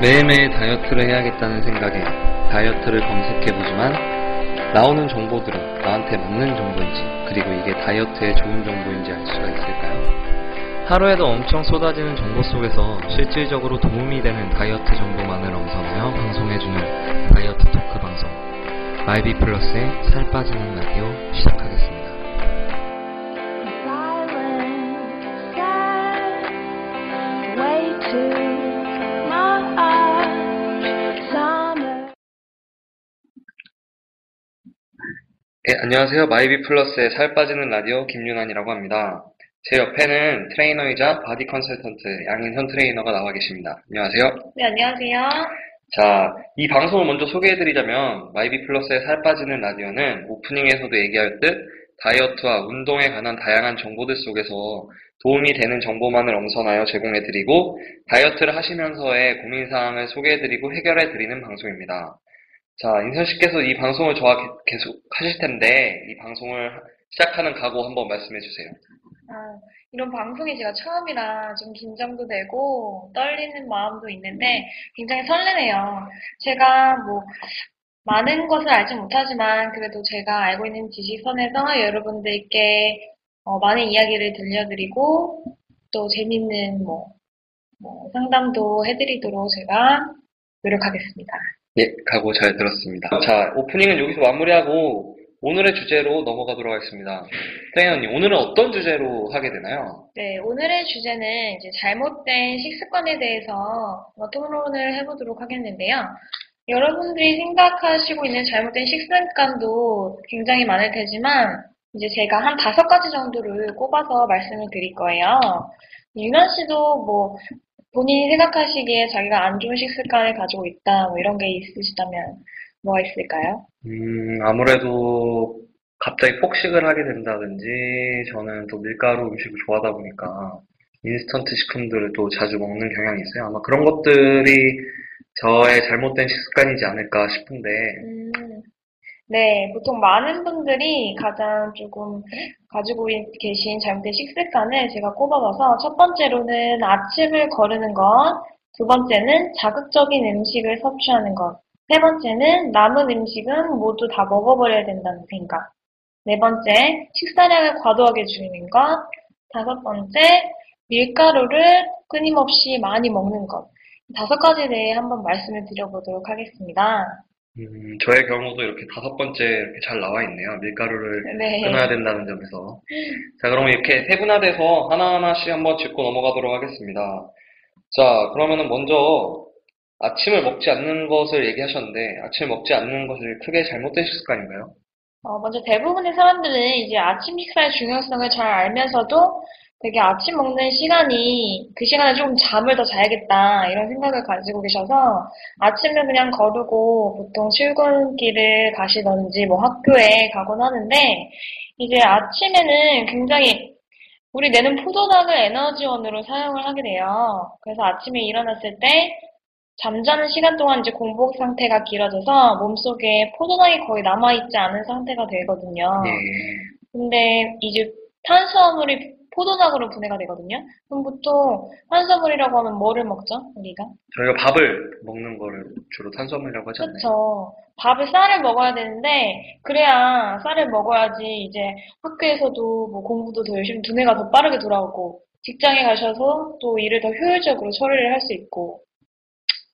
매일매일 다이어트를 해야겠다는 생각에 다이어트를 검색해보지만 나오는 정보들은 나한테 맞는 정보인지 그리고 이게 다이어트에 좋은 정보인지 알 수가 있을까요? 하루에도 엄청 쏟아지는 정보 속에서 실질적으로 도움이 되는 다이어트 정보만을 엄선하여 방송해주는 다이어트 토크 방송 마이비 플러스의 살 빠지는 라디오 시작하겠습니다. 네, 안녕하세요. 마이비 플러스의 살 빠지는 라디오 김윤환이라고 합니다. 제 옆에는 트레이너이자 바디 컨설턴트 양인선 트레이너가 나와 계십니다. 안녕하세요. 네, 안녕하세요. 자, 이 방송을 먼저 소개해드리자면 마이비 플러스의 살 빠지는 라디오는 오프닝에서도 얘기했듯 다이어트와 운동에 관한 다양한 정보들 속에서 도움이 되는 정보만을 엄선하여 제공해드리고 다이어트를 하시면서의 고민사항을 소개해드리고 해결해드리는 방송입니다. 자, 인선 씨께서 이 방송을 저와 게- 계속 하실 텐데 이 방송을 시작하는 각오 한번 말씀해 주세요. 아, 이런 방송이 제가 처음이라 좀 긴장도 되고 떨리는 마음도 있는데 굉장히 설레네요. 제가 뭐 많은 것을 알지 못하지만 그래도 제가 알고 있는 지식 선에서 여러분들께 어, 많은 이야기를 들려드리고 또 재밌는 뭐, 뭐 상담도 해드리도록 제가 노력하겠습니다. 예, 각오 잘 들었습니다. 자, 오프닝은 여기서 마무리하고 오늘의 주제로 넘어가도록 하겠습니다. 트레이너님, 오늘은 어떤 주제로 하게 되나요? 네, 오늘의 주제는 이제 잘못된 식습관에 대해서 어, 토론을 해보도록 하겠는데요. 여러분들이 생각하시고 있는 잘못된 식습관도 굉장히 많을 테지만, 이제 제가 한 다섯 가지 정도를 꼽아서 말씀을 드릴 거예요. 유난 씨도 뭐, 본인이 생각하시기에 자기가 안 좋은 식습관을 가지고 있다, 뭐 이런 게 있으시다면 뭐가 있을까요? 음, 아무래도 갑자기 폭식을 하게 된다든지, 저는 또 밀가루 음식을 좋아하다 보니까 인스턴트 식품들을 또 자주 먹는 경향이 있어요. 아마 그런 것들이 저의 잘못된 식습관이지 않을까 싶은데, 음, 네, 보통 많은 분들이 가장 조금 가지고 있- 계신 잘못된 식습관을 제가 꼽아봐서 첫 번째로는 아침을 거르는 것, 두 번째는 자극적인 음식을 섭취하는 것, 세 번째는 남은 음식은 모두 다 먹어버려야 된다는 생각, 네 번째, 식사량을 과도하게 줄이는 것, 다섯 번째, 밀가루를 끊임없이 많이 먹는 것. 다섯 가지에 대해 한번 말씀을 드려보도록 하겠습니다. 음, 저의 경우도 이렇게 다섯 번째 이렇게 잘 나와 있네요. 밀가루를 네. 끊어야 된다는 점에서. 자, 그러면 이렇게 세분화돼서 하나하나씩 한번 짚고 넘어가도록 하겠습니다. 자, 그러면은 먼저 아침을 먹지 않는 것을 얘기하셨는데, 아침을 먹지 않는 것이 크게 잘못된 식습관인가요? 어, 먼저 대부분의 사람들은 이제 아침 식사의 중요성을 잘 알면서도 되게 아침 먹는 시간이 그 시간에 조금 잠을 더 자야겠다 이런 생각을 가지고 계셔서 아침을 그냥 거르고 보통 출근길을 가시던지 뭐 학교에 가곤 하는데 이제 아침에는 굉장히 우리 내는 포도당을 에너지원으로 사용을 하게 돼요. 그래서 아침에 일어났을 때 잠자는 시간 동안 이제 공복 상태가 길어져서 몸속에 포도당이 거의 남아있지 않은 상태가 되거든요. 예. 근데 이제 탄수화물이 포도당으로 분해가 되거든요. 그럼 보통 탄수화물이라고 하면 뭐를 먹죠? 우리가? 저희가 밥을 먹는 거를 주로 탄수화물이라고 않나요? 그쵸. 밥을 쌀을 먹어야 되는데 그래야 쌀을 먹어야지 이제 학교에서도 뭐 공부도 더 열심히 두뇌가 더 빠르게 돌아오고 직장에 가셔서 또 일을 더 효율적으로 처리를 할 수 있고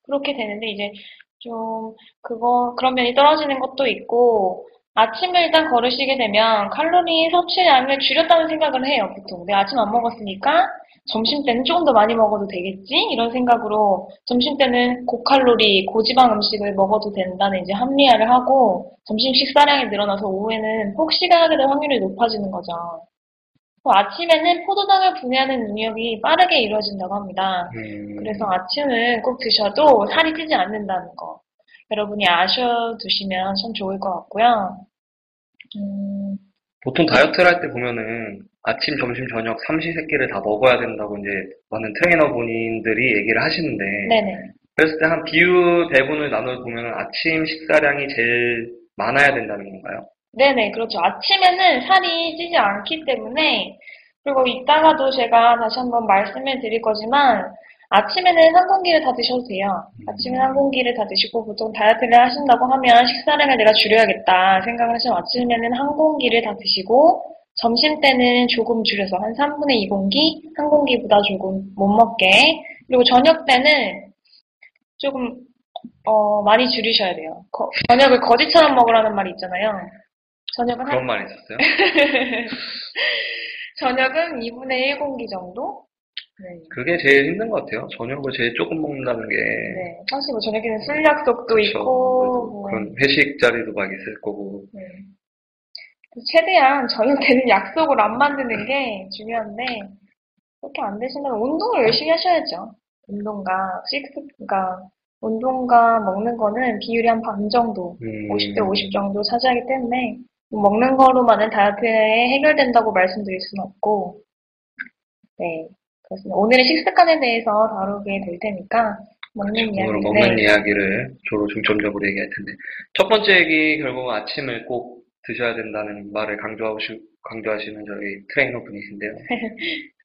그렇게 되는데 이제 좀 그거 그런 면이 떨어지는 것도 있고 아침을 일단 걸으시게 되면 칼로리 섭취량을 줄였다는 생각을 해요, 보통. 내가 아침 안 먹었으니까 점심 때는 조금 더 많이 먹어도 되겠지? 이런 생각으로 점심 때는 고칼로리, 고지방 음식을 먹어도 된다는 이제 합리화를 하고 점심 식사량이 늘어나서 오후에는 폭식을 하게 될 확률이 높아지는 거죠. 또 아침에는 포도당을 분해하는 능력이 빠르게 이루어진다고 합니다. 음, 그래서 아침을 꼭 드셔도 살이 찌지 않는다는 거. 여러분이 아셔 두시면 참 좋을 것 같고요. 음, 보통 다이어트를 할 때 보면은 아침, 점심, 저녁 삼시세끼를 다 먹어야 된다고 이제 많은 트레이너분들이 얘기를 하시는데 네네. 그랬을 때 한 비율 배분을 나눠 보면 아침 식사량이 제일 많아야 된다는 건가요? 네네, 그렇죠. 아침에는 살이 찌지 않기 때문에, 그리고 이따가도 제가 다시 한번 말씀을 드릴 거지만, 아침에는 한 공기를 다 드셔도 돼요. 아침에 한 공기를 다 드시고, 보통 다이어트를 하신다고 하면 식사량을 내가 줄여야겠다 생각을 하시면 아침에는 한 공기를 다 드시고, 점심 때는 조금 줄여서 한 3분의 2 공기, 한 공기보다 조금 못 먹게, 그리고 저녁 때는 조금, 어, 많이 줄이셔야 돼요. 거- 저녁을 거지처럼 먹으라는 말이 있잖아요. 저녁은 한 그런 말이 있었어요? 저녁은 2분의 1 공기 정도? 네. 그게 제일 힘든 것 같아요. 저녁을 제일 조금 먹는다는 게 네. 사실 뭐 저녁에는 술 약속도 그쵸. 있고, 뭐, 그런 회식 자리도 막 있을 거고 네. 최대한 저녁 때는 약속을 안 만드는 게 중요한데, 그렇게 안 되신다면 운동을 열심히 하셔야죠. 운동과 그러니까 운동과 먹는 거는 비율이 한 반 정도, 음, 50대 50 정도 차지하기 때문에 먹는 거로만은 다이어트에 해결된다고 말씀드릴 수는 없고, 네. 그렇습니다. 오늘은 식습관에 대해서 다루게 될 테니까, 먹는 오늘 이야기를. 먹는 이야기를 주로 중점적으로 얘기할 텐데 첫 번째 얘기 결국 아침을 꼭 드셔야 된다는 말을 강조하시, 강조하시는 저희 트레이너 분이신데요.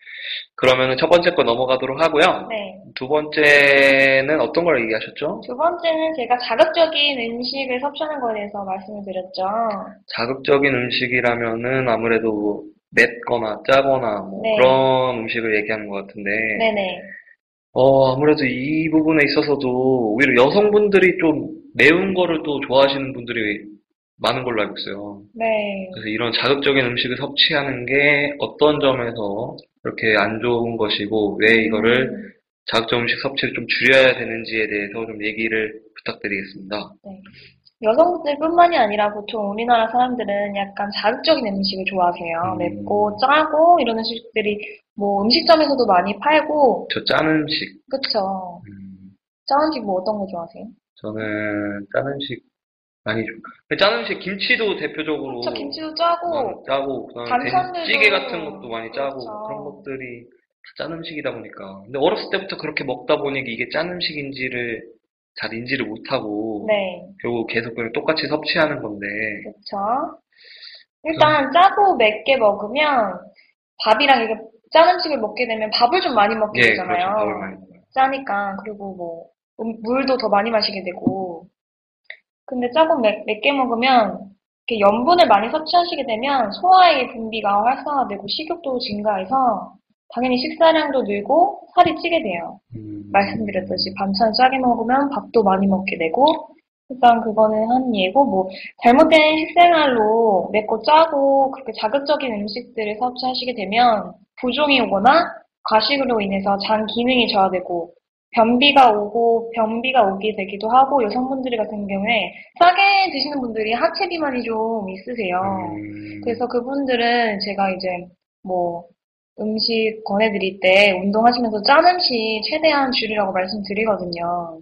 그러면 첫 번째 거 넘어가도록 하고요. 네. 두 번째는 어떤 걸 얘기하셨죠? 두 번째는 제가 자극적인 음식을 섭취하는 거에 대해서 말씀을 드렸죠. 자극적인 음식이라면은 아무래도 맵거나 짜거나 뭐 네. 그런 음식을 얘기하는 것 같은데 네네. 어, 아무래도 이 부분에 있어서도 오히려 여성분들이 좀 매운 거를 또 좋아하시는 분들이 많은 걸로 알고 있어요. 네. 그래서 이런 자극적인 음식을 섭취하는 게 어떤 점에서 이렇게 안 좋은 것이고 왜 이거를 음, 자극적 음식 섭취를 좀 줄여야 되는지에 대해서 좀 얘기를 부탁드리겠습니다. 여성들뿐만이 아니라 보통 우리나라 사람들은 약간 자극적인 음식을 좋아하세요. 음. 맵고 짜고 이런 음식들이 뭐 음식점에서도 많이 팔고 저 짠 음식, 그쵸. 음, 짠 음식 뭐 어떤 거 좋아하세요? 저는 짠 음식 많이 좀, 짠 음식 김치도 대표적으로 저 김치도 짜고 어, 짜고 그다음에 된찌개 같은 것도 많이 짜고 그렇죠. 그런 것들이 다짠 음식이다 보니까 근데 어렸을 때부터 그렇게 먹다 보니 이게 짠 음식인지를 잘 인지를 못하고 네. 결국 계속 그냥 똑같이 섭취하는 건데 그쵸. 일단 짜고 맵게 먹으면 밥이랑 이게 짠 음식을 먹게 되면 밥을 좀 많이 먹게 예 되잖아요. 그렇죠 밥을 많이 먹어요 짜니까 그리고 뭐 음, 물도 더 많이 마시게 되고 근데 짜고 맵, 맵게 먹으면 이렇게 염분을 많이 섭취하시게 되면 소화의 분비가 활성화되고 식욕도 증가해서 당연히 식사량도 늘고 살이 찌게 돼요. 음, 말씀드렸듯이 반찬 짜게 먹으면 밥도 많이 먹게 되고 일단 그거는 한 예고 뭐 잘못된 식생활로 맵고 짜고 그렇게 자극적인 음식들을 섭취하시게 되면 부종이 오거나 과식으로 인해서 장 기능이 저하되고 변비가 오고 변비가 오게 되기도 하고 여성분들 같은 경우에 싸게 드시는 분들이 하체 비만이 좀 있으세요. 음, 그래서 그분들은 제가 이제 뭐 음식 권해드릴 때 운동하시면서 짠 음식 최대한 줄이라고 말씀드리거든요.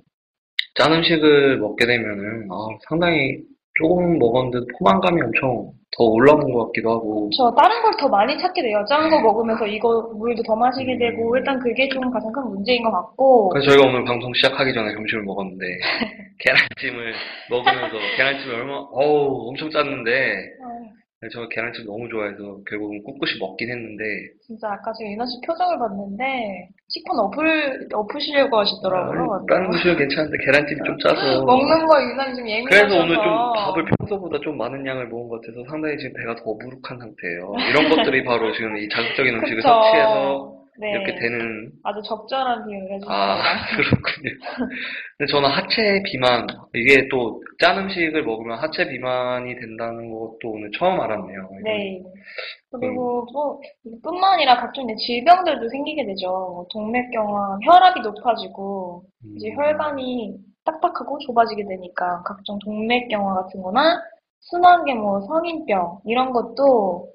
짠 음식을 먹게 되면은 아, 상당히 조금 먹었는데 포만감이 엄청 더 올라오는 것 같기도 하고 저 다른 걸 더 많이 찾게 돼요. 짠 거 먹으면서 이거 물도 더 마시게 음. 되고 일단 그게 좀 가장 큰 문제인 것 같고 그래서 저희가 오늘 방송 시작하기 전에 점심을 먹었는데 계란찜을 먹으면서 계란찜이 얼마 어우 엄청 짰는데 아, 저 계란찜 너무 좋아해서 결국은 꿋꿋이 먹긴 했는데 진짜 아까 제가 유나 씨 표정을 봤는데 식판 엎을 엎으시려고 하시더라고요. 다른 음식은 괜찮은데 계란찜이 좀 짜서 먹는 거 유난히 좀 예민하셔서 그래서 오늘 좀 밥을 평소보다 좀 많은 양을 먹은 것 같아서 상당히 지금 배가 더부룩한 상태예요. 이런 것들이 바로 지금 이 자극적인 음식을 그쵸. 섭취해서 네. 이렇게 되는 아주 적절한 비유를 해주셨습니다. 아 그렇군요. 근데 저는 하체 비만 이게 또 짠 음식을 먹으면 하체 비만이 된다는 것도 오늘 처음 알았네요. 네. 그리고 또 뿐만 아니라 각종 질병들도 생기게 되죠. 뭐 동맥경화, 혈압이 높아지고 음, 이제 혈관이 딱딱하고 좁아지게 되니까 각종 동맥경화 같은 거나 순환계 뭐 성인병 이런 것도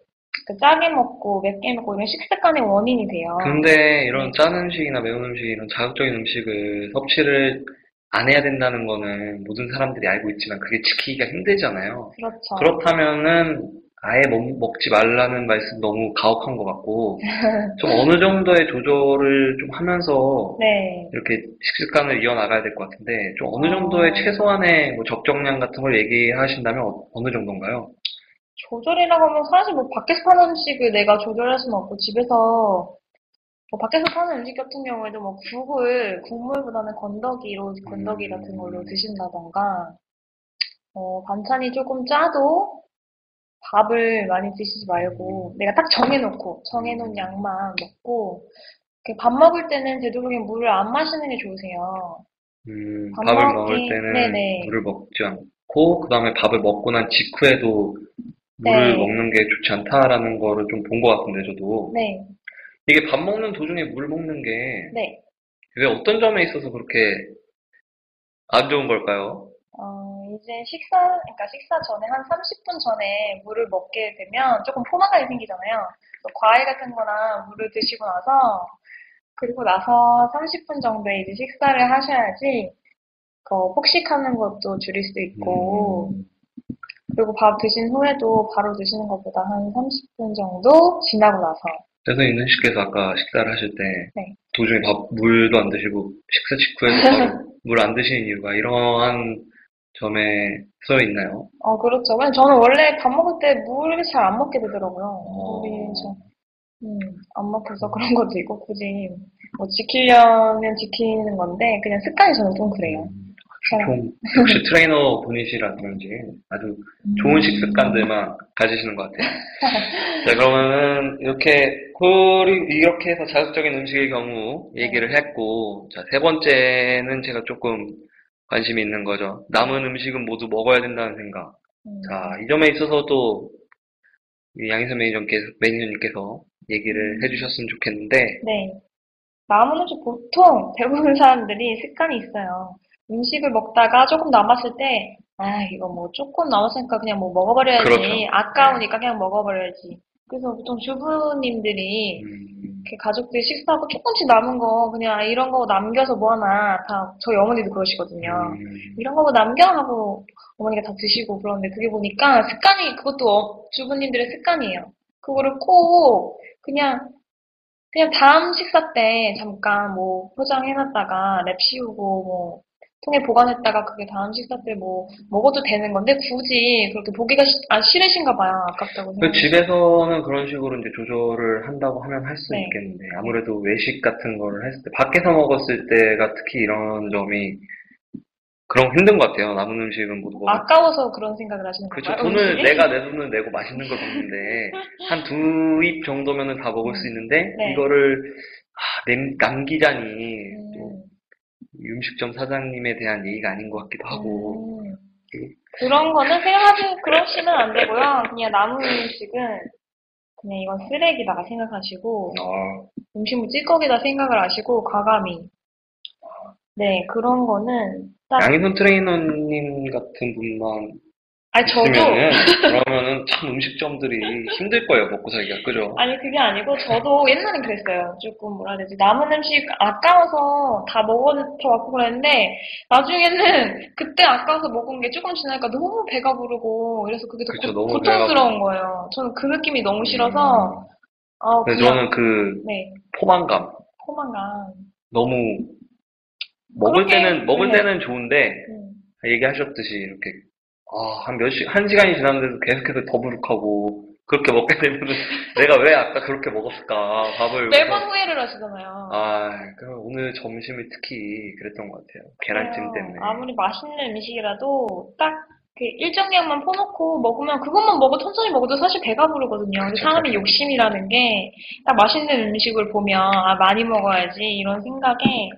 그 짜게 먹고 맵게 먹고 이런 식습관의 원인이 돼요. 근데 이런 네. 짠 음식이나 매운 음식 이런 자극적인 음식을 섭취를 안 해야 된다는 거는 모든 사람들이 알고 있지만 그게 지키기가 힘들잖아요. 그렇죠. 그렇다면은 아예 먹, 먹지 말라는 말씀 너무 가혹한 것 같고 좀 어느 정도의 조절을 좀 하면서 네. 이렇게 식습관을 이어나가야 될 것 같은데 좀 어느 어. 정도의 최소한의 뭐 적정량 같은 걸 얘기하신다면 어, 어느 정도인가요? 조절이라고 하면 사실 뭐 밖에서 파는 음식을 내가 조절할 수는 없고 집에서 뭐 밖에서 파는 음식 같은 경우에도 뭐 국을 국물보다는 건더기로 건더기 같은 걸로 드신다던가 어, 반찬이 조금 짜도 밥을 많이 드시지 말고 내가 딱 정해놓고 정해놓은 양만 먹고 밥 먹을 때는 되도록이면 물을 안 마시는 게 좋으세요. 음, 밥 밥을 먹기, 먹을 때는 네네. 물을 먹지 않고 그 다음에 밥을 먹고 난 직후에도 물을 네. 먹는 게 좋지 않다라는 거를 좀 본 것 같은데 저도 네, 이게 밥 먹는 도중에 물 먹는 게 네. 왜 어떤 점에 있어서 그렇게 안 좋은 걸까요? 어, 이제 식사, 그러니까 식사 전에 한 30분 전에 물을 먹게 되면 조금 포만감이 생기잖아요. 과일 같은 거나 물을 드시고 나서, 그리고 나서 30분 정도에 이제 식사를 하셔야지, 그 폭식하는 것도 줄일 수도 있고, 음, 그리고 밥 드신 후에도 바로 드시는 것보다 한 30분 정도 지나고 나서, 선생님 씨께서 아까 식사를 하실 때 네. 도중에 밥 물도 안 드시고 식사 직후에도 바로 물안 드시는 이유가 이러한 점에 서 있나요? 어, 그렇죠. 왜냐면 저는 원래 밥 먹을 때 물을 잘 안 먹게 되더라고요. 어. 물이 좀, 음, 안 먹혀서 그런 것도 있고, 굳이, 뭐, 지키려면 지키는 건데, 그냥 습관이 저는 좀 그래요. 잘- 좀 역시 트레이너 분이시라 그런지 아주 좋은 식습관들만 가지시는 것 같아요. 자, 그러면은 이렇게 이렇게 해서 자극적인 음식의 경우 얘기를 했고, 자, 세 번째는 제가 조금 관심이 있는 거죠. 남은 음식은 모두 먹어야 된다는 생각. 음, 자, 이 점에 있어서도 이 양희선 매니저님께서, 매니저님께서 얘기를 해주셨으면 좋겠는데, 네. 남은 음식 보통 대부분 사람들이 습관이 있어요. 음식을 먹다가 조금 남았을 때, 아, 이거 뭐 조금 남았으니까 그냥 뭐 먹어버려야지. 그렇죠. 아까우니까 그냥 먹어버려야지. 그래서 보통 주부님들이 음, 이렇게 가족들 식사하고 조금씩 남은 거 그냥 아, 이런 거 남겨서 뭐 하나 다 저희 어머니도 그러시거든요. 음, 이런 거 뭐 남겨 하고 어머니가 다 드시고 그러는데 그게 보니까 습관이 그것도 어- 주부님들의 습관이에요. 그거를 꼭 그냥 그냥 다음 식사 때 잠깐 뭐 포장해놨다가 랩 씌우고 뭐 통에 보관했다가 그게 다음 식사 때 뭐 먹어도 되는 건데 굳이 그렇게 보기가 시- 아, 싫으신가 봐요. 아깝다고 그 생각해요. 집에서는 그런 식으로 이제 조절을 한다고 하면 할 수 네. 있겠는데, 아무래도 외식 같은 거를 했을 때, 밖에서 먹었을 때가 특히 이런 점이, 그런 거 힘든 것 같아요. 남은 음식은 모두 먹어. 아까워서 그런 생각을 하시는 그렇죠. 건가요? 돈을, 음식이? 내가 내 돈을 내고 맛있는 걸 먹는데, 한 두 입 정도면은 다 먹을 수 있는데, 네. 이거를, 아, 남- 남기자니, 또, 음. 이 음식점 사장님에 대한 예의가 아닌 것 같기도 하고, 음. 그런 거는 생각하지, 그러시면 안 되고요. 그냥 남은 음식은 그냥 이건 쓰레기다 생각하시고, 어, 음식물 찌꺼기다 생각을 하시고, 과감히. 네, 그런 거는 딱, 양희선 트레이너님 같은 분만 아니, 저도, 그러면은 참 음식점들이 힘들 거예요, 먹고 살기가. 그죠? 아니, 그게 아니고, 저도 옛날엔 그랬어요. 조금, 뭐라 해야 되지. 남은 음식 아까워서 다 먹어서 왔고 그랬는데, 나중에는 그때 아까워서 먹은 게 조금 지나니까 너무 배가 부르고, 그래서 그게 더 그쵸, 고, 고통스러운 거예요. 저는 그 느낌이 너무 싫어서, 아, 그래서 그냥, 저는 그 네, 포만감, 포만감. 너무, 먹을 그렇게, 때는, 먹을 네. 때는 좋은데, 음. 얘기하셨듯이 이렇게, 아, 한 몇 시, 한 시간이 지났는데도 계속해서 더부룩하고, 그렇게 먹게 되면은, 내가 왜 아까 그렇게 먹었을까, 밥을. 매번 후회를 하시잖아요. 아, 그럼 오늘 점심을 특히 그랬던 것 같아요. 계란찜 그래요. 때문에. 아무리 맛있는 음식이라도 딱그그 일정량만 퍼놓고 먹으면 그것만 먹어 천천히 먹어도 사실 배가 부르거든요. 그쵸, 사람이 그쵸. 욕심이라는 게 딱 맛있는 음식을 보면 아 많이 먹어야지 이런 생각에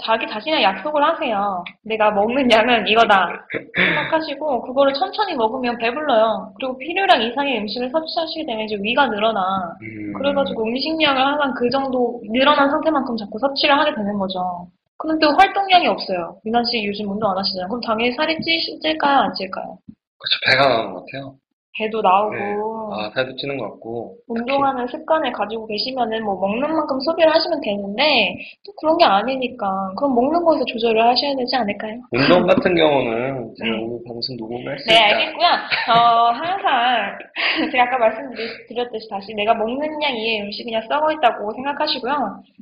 자기 자신의 약속을 하세요. 내가 먹는 양은 이거다 생각하시고 그거를 천천히 먹으면 배불러요. 그리고 필요량 이상의 음식을 섭취하시게 되면 이제 위가 늘어나. 음, 그래가지고 음식량을 항상 그 정도 늘어난 상태만큼 자꾸 섭취를 하게 되는 거죠. 그런데 활동량이 없어요. 유난 씨 요즘 운동 안 하시잖아요. 그럼 당연히 살이 찌, 찔까요? 안 찔까요? 그쵸, 배가 나오는 것 같아요. 배도 나오고 네. 아, 살도 찌는 것 같고. 운동하는 습관을 가지고 계시면은 뭐 먹는 만큼 소비를 하시면 되는데 또 그런 게 아니니까 그럼 먹는 거에서 조절을 하셔야 되지 않을까요? 운동 같은 경우는 제가 네. 오늘 방송 녹음을 네, 했으니까 알겠고요. 어, 항상 제가 아까 말씀드렸듯이 다시 내가 먹는 양 이외의 음식이 그냥 썩어 있다고 생각하시고요.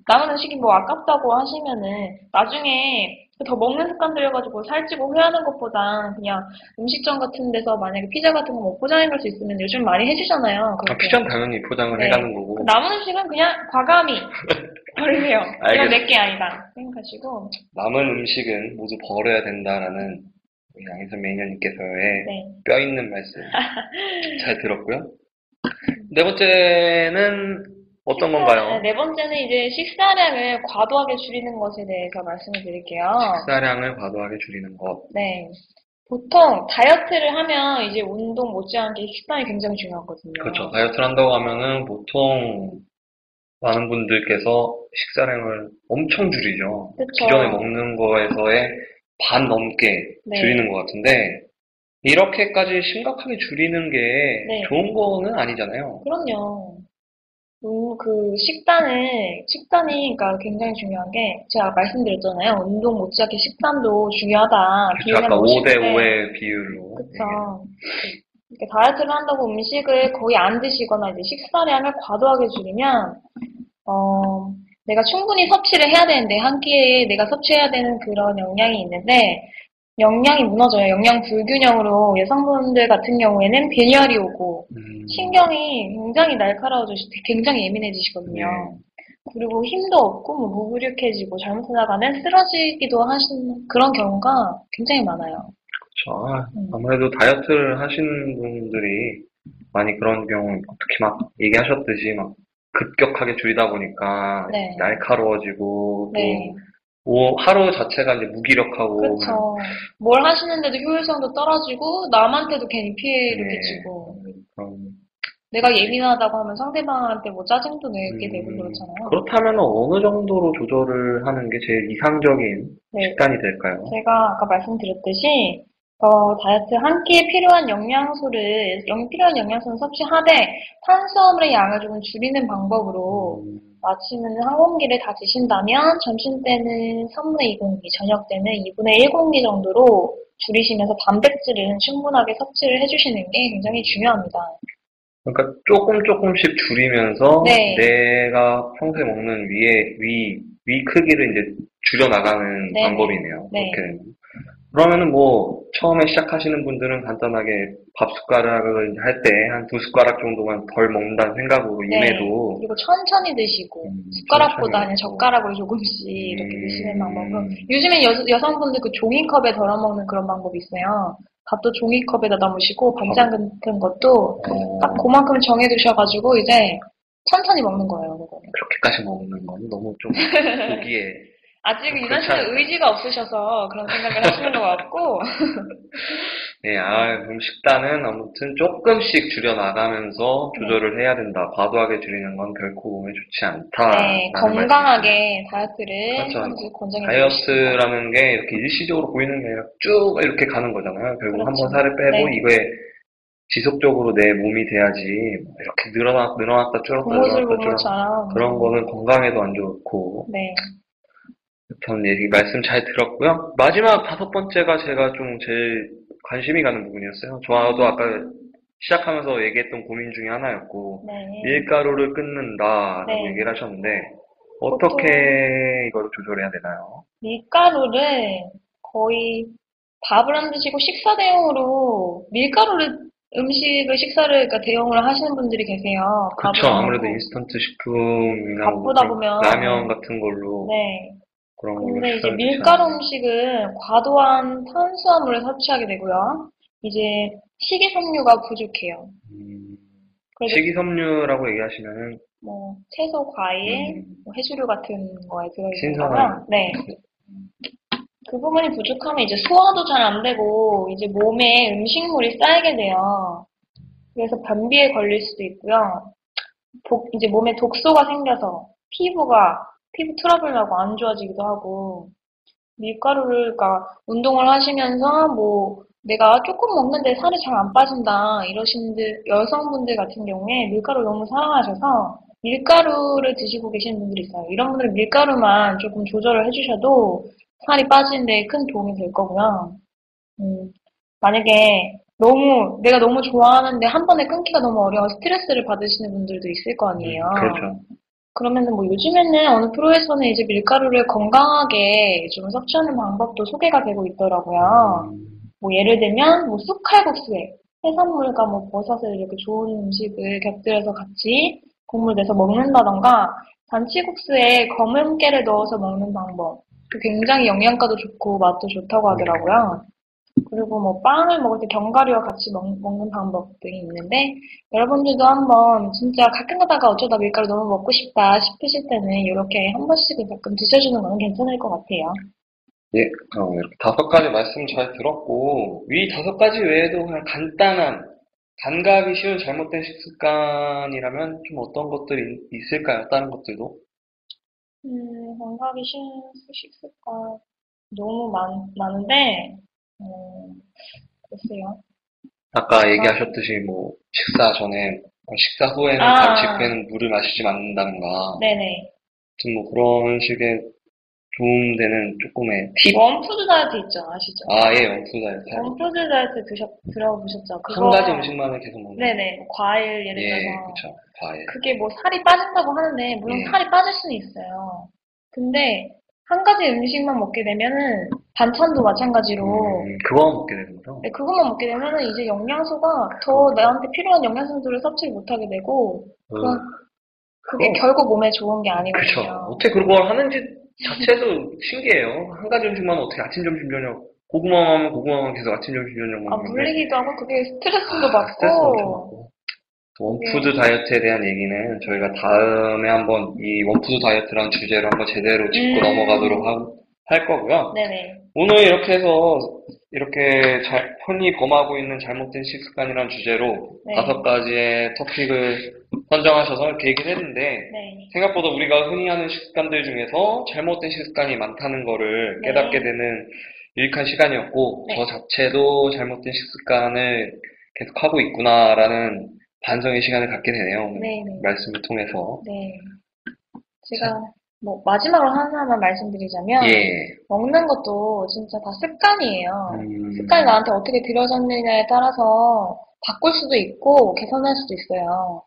남은 음식이 뭐 아깝다고 하시면은 나중에 더 먹는 습관 들여 가지고 살찌고 후회하는 것보다 그냥 음식점 같은 데서 만약에 피자 같은 거 뭐 포장해 갈 수 있으면 요즘 많이 해주잖아요. 아. 피자는 당연히 포장을 네. 해가는 거고. 남은 음식은 그냥 과감히 버리세요. 이건. 내게 아니다 생각하시고 남은 음식은 모두 버려야 된다라는 양희선 매니저님께서의 네. 뼈 있는 말씀 잘 들었고요. 네 번째는 어떤 건가요? 네 번째는 이제 식사량을 과도하게 줄이는 것에 대해서 말씀을 드릴게요. 식사량을 과도하게 줄이는 것. 네. 보통 다이어트를 하면 이제 운동 못지않게 식단이 굉장히 중요하거든요. 그렇죠. 다이어트를 한다고 하면은 보통 많은 분들께서 식사량을 엄청 줄이죠. 그쵸. 기존에 먹는 거에서의 반 넘게 네. 줄이는 것 같은데 이렇게까지 심각하게 줄이는 게 네. 좋은 거는 아니잖아요. 그럼요. 음, 그 식단을 식단이 그러니까 굉장히 중요한 게 제가 말씀드렸잖아요. 운동 못지않게 식단도 중요하다. 그렇죠. 아까 5대 보실 때. 5의 비율로. 그쵸. 이렇게 다이어트를 한다고 음식을 거의 안 드시거나 이제 식사량을 과도하게 줄이면, 어, 내가 충분히 섭취를 해야 되는데, 한 끼에 내가 섭취해야 되는 그런 영양이 있는데, 영양이 무너져요. 영양 불균형으로 여성분들 같은 경우에는 빈혈이 오고, 음, 신경이 굉장히 날카로워지시, 굉장히 예민해지시거든요. 네. 그리고 힘도 없고, 뭐 무기력해지고, 잘못하다가는 쓰러지기도 하시는 그런 경우가 굉장히 많아요. 그렇죠. 아, 음. 아무래도 다이어트를 하시는 분들이 많이 그런 경우, 특히 막 얘기하셨듯이 막 급격하게 줄이다 보니까 네. 날카로워지고 네. 또 오- 하루 자체가 이제 무기력하고 그렇죠. 뭘 하시는데도 효율성도 떨어지고 남한테도 괜히 피해를 네. 끼치고 그런 내가 예민하다고 하면 상대방한테 뭐 짜증도 내게 되고 음, 그렇잖아요. 그렇다면 어느 정도로 조절을 하는 게 제일 이상적인 네. 식단이 될까요? 제가 아까 말씀드렸듯이 어, 다이어트 한 끼에 필요한 영양소를 영 필요한 영양소는 섭취하되 탄수화물의 양을 조금 줄이는 방법으로 음, 아침에는 한 공기를 다 드신다면 점심 때는 3분의 2 공기, 저녁 때는 2분의 1 공기 정도로 줄이시면서 단백질은 충분하게 섭취를 해주시는 게 굉장히 중요합니다. 그러니까 조금 조금씩 줄이면서 네. 내가 평소에 먹는 위의 위, 위 크기를 이제 줄여 나가는 네네. 방법이네요. 네. 그렇게 되면. 그러면은 뭐 처음에 시작하시는 분들은 간단하게 밥 숟가락을 할 때 한 두 숟가락 정도만 덜 먹는다는 생각으로 네. 임해도 그리고 천천히 드시고 음, 숟가락보다 천천히 그냥 젓가락으로 조금씩 이렇게 음. 드시는 방법은 요즘엔 여, 여성분들 그 종이컵에 덜어 먹는 그런 방법이 있어요. 밥도 종이컵에다 담으시고 반찬 같은 것도 어, 딱 그만큼 정해 두셔가지고 이제 천천히 먹는 거예요. 그거는. 그렇게까지 먹는 건 너무 좀 보기에 아직 씨는 않아요. 의지가 없으셔서 그런 생각을 하시는 것 같고 네, 아, 그럼 식단은 아무튼 조금씩 줄여 나가면서 조절을 해야 된다. 과도하게 줄이는 건 결코 몸에 좋지 않다. 네, 건강하게 다이어트를 그렇죠. 권장해. 다이어트라는 게 이렇게 일시적으로 보이는 게 아니라 쭉 이렇게 가는 거잖아요. 결국 그렇죠. 한번 살을 빼고 네. 이거에 지속적으로 내 몸이 돼야지 뭐 이렇게 늘어났, 늘어났다 줄었다 늘어났다 줄었다 고무처럼 그런 거는 건강에도 안 좋고 네, 전 얘기 말씀 잘 들었고요. 마지막 다섯 번째가 제가 좀 제일 관심이 가는 부분이었어요. 저도 아까 시작하면서 얘기했던 고민 중에 하나였고 네. 밀가루를 끊는다라고 네. 얘기를 하셨는데 어떻게 이거를 조절해야 되나요? 밀가루를 거의 밥을 안 드시고 식사 대용으로 밀가루를 음식을 식사를 그러니까 대용으로 하시는 분들이 계세요. 그렇죠. 아무래도. 인스턴트 식품이나 바쁘다 뭐 보면. 라면 같은 걸로 네. 그런 걸로 근데 이제 식사를 밀가루. 음식은 과도한 탄수화물을 섭취하게 되고요. 이제 식이섬유가 부족해요. 음, 그래서 식이섬유라고 얘기하시면은 뭐 채소, 과일, 음, 뭐 해조류 같은 거에 들어있는 신선한. 거면 네. 그 부분이 부족하면 이제 소화도 잘 안 되고 이제 몸에 음식물이 쌓이게 돼요. 그래서 변비에 걸릴 수도 있고요. 복- 이제 몸에 독소가 생겨서 피부가 피부 트러블 나고 안 좋아지기도 하고 밀가루를 그러니까 운동을 하시면서 뭐 내가 조금 먹는데 살이 잘 안 빠진다 이러시는 들 여성분들 같은 경우에 밀가루 너무 사랑하셔서 밀가루를 드시고 계시는 분들이 있어요. 이런 분들은 밀가루만 조금 조절을 해주셔도 살이 빠지는데 큰 도움이 될 거고요. 음, 만약에 너무 내가 너무 좋아하는데 한 번에 끊기가 너무 어려워 스트레스를 받으시는 분들도 있을 거 아니에요. 그렇죠. 그러면은 뭐 요즘에는 어느 프로에서는 이제 밀가루를 건강하게 좀 섭취하는 방법도 소개가 되고 있더라고요. 음, 뭐 예를 들면 뭐 쑥칼국수에 해산물과 뭐 버섯을 이렇게 좋은 음식을 곁들여서 같이 국물 내서 먹는다던가 잔치국수에 검은 깨를 넣어서 먹는 방법. 그 굉장히 영양가도 좋고 맛도 좋다고 하더라고요. 그리고 뭐 빵을 먹을 때 견과류와 같이 먹, 는 방법 등이 있는데 여러분들도 한번 진짜 가끔 가다가 어쩌다 밀가루 너무 먹고 싶다 싶으실 때는 이렇게 한 번씩은 가끔 드셔주는 건 괜찮을 것 같아요. 예, 어, 이렇게 다섯 가지 말씀 잘 들었고, 이 다섯 가지 외에도 그냥 간단한, 간과하기 쉬운 잘못된 식습관이라면 좀 어떤 것들이 있을까요? 다른 것들도? 음, 간과하기 쉬운 식습관 너무 많, 많은데, 음, 글쎄요. 아까 얘기하셨듯이 뭐, 식사 전에, 어, 식사 후에는 아. 바로 직후에는 물을 마시지 않는다던가, 네네. 아무튼 뭐 그런 식의 도움되는 조금의 팁? 원푸드 다이어트 있죠, 아시죠? 아, 예, 원푸드 다이어트. 원푸드 다이어트 드셔, 들어보셨죠? 한 그거, 가지 음식만을 계속 먹는. 네네. 과일 예를 예, 들어서. 그쵸. 과일. 그게 뭐 살이 빠진다고 하는데, 물론 예. 살이 빠질 수는 있어요. 근데, 한 가지 음식만 먹게 되면은, 반찬도 마찬가지로, 음, 그거만 먹게 되는 거죠? 네, 그것만 먹게 되면은 이제 영양소가 더 나한테 필요한 영양소들을 섭취를 못하게 되고, 그건, 그게 어. 결국 몸에 좋은 게 그쵸. 아니거든요. 어떻게 그걸 하는지 자체도 신기해요. 한 가지 음식만 어떻게 아침, 점심, 저녁. 고구마만 하면 고구마만 계속 아침, 점심, 저녁 아, 먹는데. 물리기도 하고, 그게 스트레스도 아, 스트레스 받고, 받고. 원푸드 다이어트에 대한 얘기는 저희가 다음에 한번 이 원푸드 다이어트라는 주제로 한번 제대로 짚고 음. 넘어가도록 하- 할 거고요. 네네. 오늘 이렇게 해서 이렇게 잘, 흔히 범하고 있는 잘못된 식습관이라는 주제로 네. 다섯 가지의 토픽을 선정하셔서 이렇게 얘기를 했는데 네. 생각보다 우리가 흔히 하는 식습관들 중에서 잘못된 식습관이 많다는 거를 네. 깨닫게 되는 유익한 시간이었고 네. 저 자체도 잘못된 식습관을 계속 하고 있구나라는 반성의 시간을 갖게 되네요. 오늘 네네. 말씀을 통해서. 네. 제가, 뭐, 마지막으로 하나만 말씀드리자면, 예. 먹는 것도 진짜 다 습관이에요. 음, 습관이 나한테 어떻게 들여졌느냐에 따라서 바꿀 수도 있고 개선할 수도 있어요.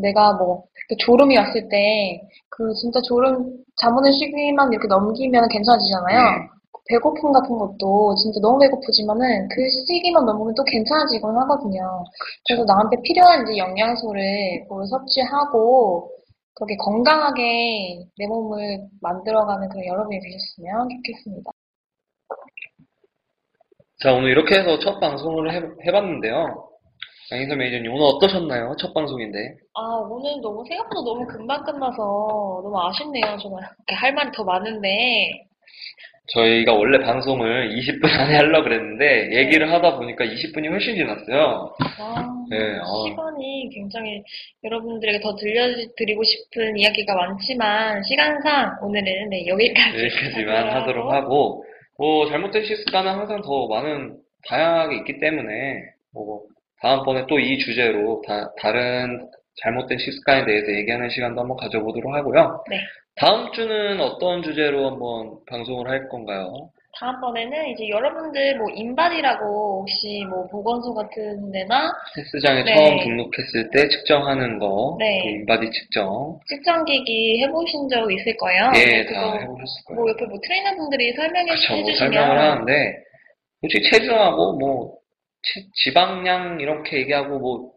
내가 뭐 이렇게 졸음이 왔을 때 그 진짜 졸음 잠 오는 시기만 이렇게 넘기면 괜찮아지잖아요. 네. 배고픔 같은 것도 진짜 너무 배고프지만은 그 시기만 넘으면 또 괜찮아지곤 하거든요. 그래서 나한테 필요한 이제 영양소를 뭘 섭취하고 그렇게 건강하게 내 몸을 만들어가는 그런 여러분이 되셨으면 좋겠습니다. 자, 오늘 이렇게 해서 첫 방송을 해, 해봤는데요. 양희선 매니저님, 오늘 어떠셨나요? 첫 방송인데. 아, 오늘 너무 생각보다 너무 금방 끝나서 너무 아쉽네요. 정말 이렇게 할 말이 더 많은데. 저희가 원래 방송을 20분 안에 하려고 그랬는데, 얘기를 하다 보니까 20분이 훨씬 지났어요. 아, 네, 어. 시간이 굉장히 여러분들에게 더 들려드리고 싶은 이야기가 많지만 시간상 오늘은 네, 여기까지 여기까지만 하도록 하고, 뭐, 잘못된 식습관은 항상 더 많은, 다양하게 있기 때문에, 뭐, 다음번에 또 이 주제로 다, 다른 잘못된 식습관에 대해서 얘기하는 시간도 한번 가져보도록 하고요. 네. 다음 주는 어떤 주제로 한번 방송을 할 건가요? 다음번에는 이제 여러분들 뭐 인바디라고 혹시 뭐 보건소 같은 데나 헬스장에 네. 처음 등록했을 때 측정하는 거, 네. 그 인바디 측정. 측정기기 해보신 적 있을 거예요. 예, 그거 다 해보셨을 거예요. 뭐 옆에 뭐 트레이너분들이 설명해 그렇죠. 뭐 해주시면 설명을 하는데, 솔직히 체중하고 뭐, 체- 지방량 이렇게 얘기하고 뭐,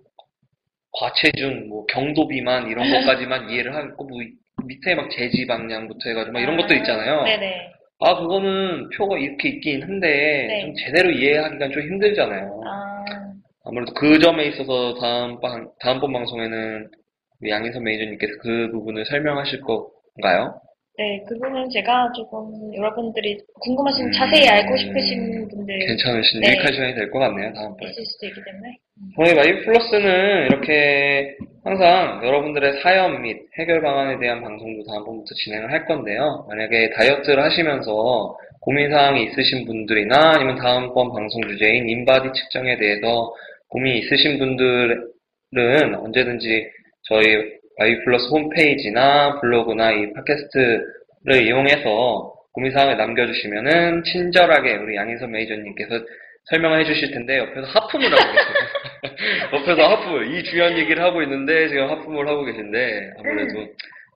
과체중, 뭐, 경도 비만 이런 것까지만 이해를 하고, 뭐, 밑에 막 제지방량부터 해가지고 막 이런 것들 있잖아요. 네네. 아, 그거는 표가 이렇게 있긴 한데, 네. 좀 제대로 이해하기가 좀 힘들잖아요. 아, 아무래도 그 점에 있어서 다음, 방- 다음번 방송에는 양인선 매니저님께서 그 부분을 설명하실 건가요? 네, 그거는 제가 조금 여러분들이 궁금하신, 음, 자세히 알고 싶으신 분들 괜찮으신 네. 유익한 시간이 될 것 같네요, 다음번에. 있을 수도 있기 때문에. 저희 마이비 플러스는 이렇게 항상 여러분들의 사연 및 해결 방안에 대한 방송도 다음번부터 진행을 할 건데요. 만약에 다이어트를 하시면서 고민사항이 있으신 분들이나 아니면 다음번 방송 주제인 인바디 측정에 대해서 고민이 있으신 분들은 언제든지 저희 마 이비 플러스 홈페이지나 블로그나 이 팟캐스트를 이용해서 고민사항을 남겨주시면은 친절하게 우리 양인선 매니저님께서 설명을 해주실 텐데 옆에서 하품을 하고 계세요. 옆에서 하품을 이 중요한 얘기를 하고 있는데 지금 하품을 하고 계신데 아무래도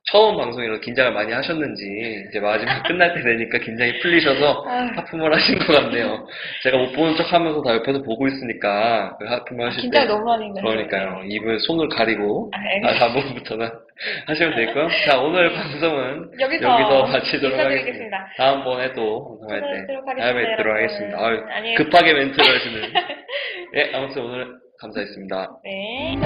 처음 방송이라 긴장을 많이 하셨는지 이제 마지막 끝날 때 되니까 긴장이 풀리셔서. 하품을 하신 것 같네요. 제가 못 보는 척 하면서 다 옆에서 보고 있으니까 그 하품을 하실 긴장 때 너무 많이 했는데. 그러니까요. 입을 손을 가리고 아, 아. 다음부터는 하시면 되고요. 자, 오늘 방송은 여기서, 여기서 마치도록 하겠습니다. 다음번에 또 방송할 때 뵙도록 하겠습니다, 다음에 뵙도록. 하겠습니다. 아유, 급하게 멘트를 하시는. 예, 아무튼 오늘 감사했습니다. 네.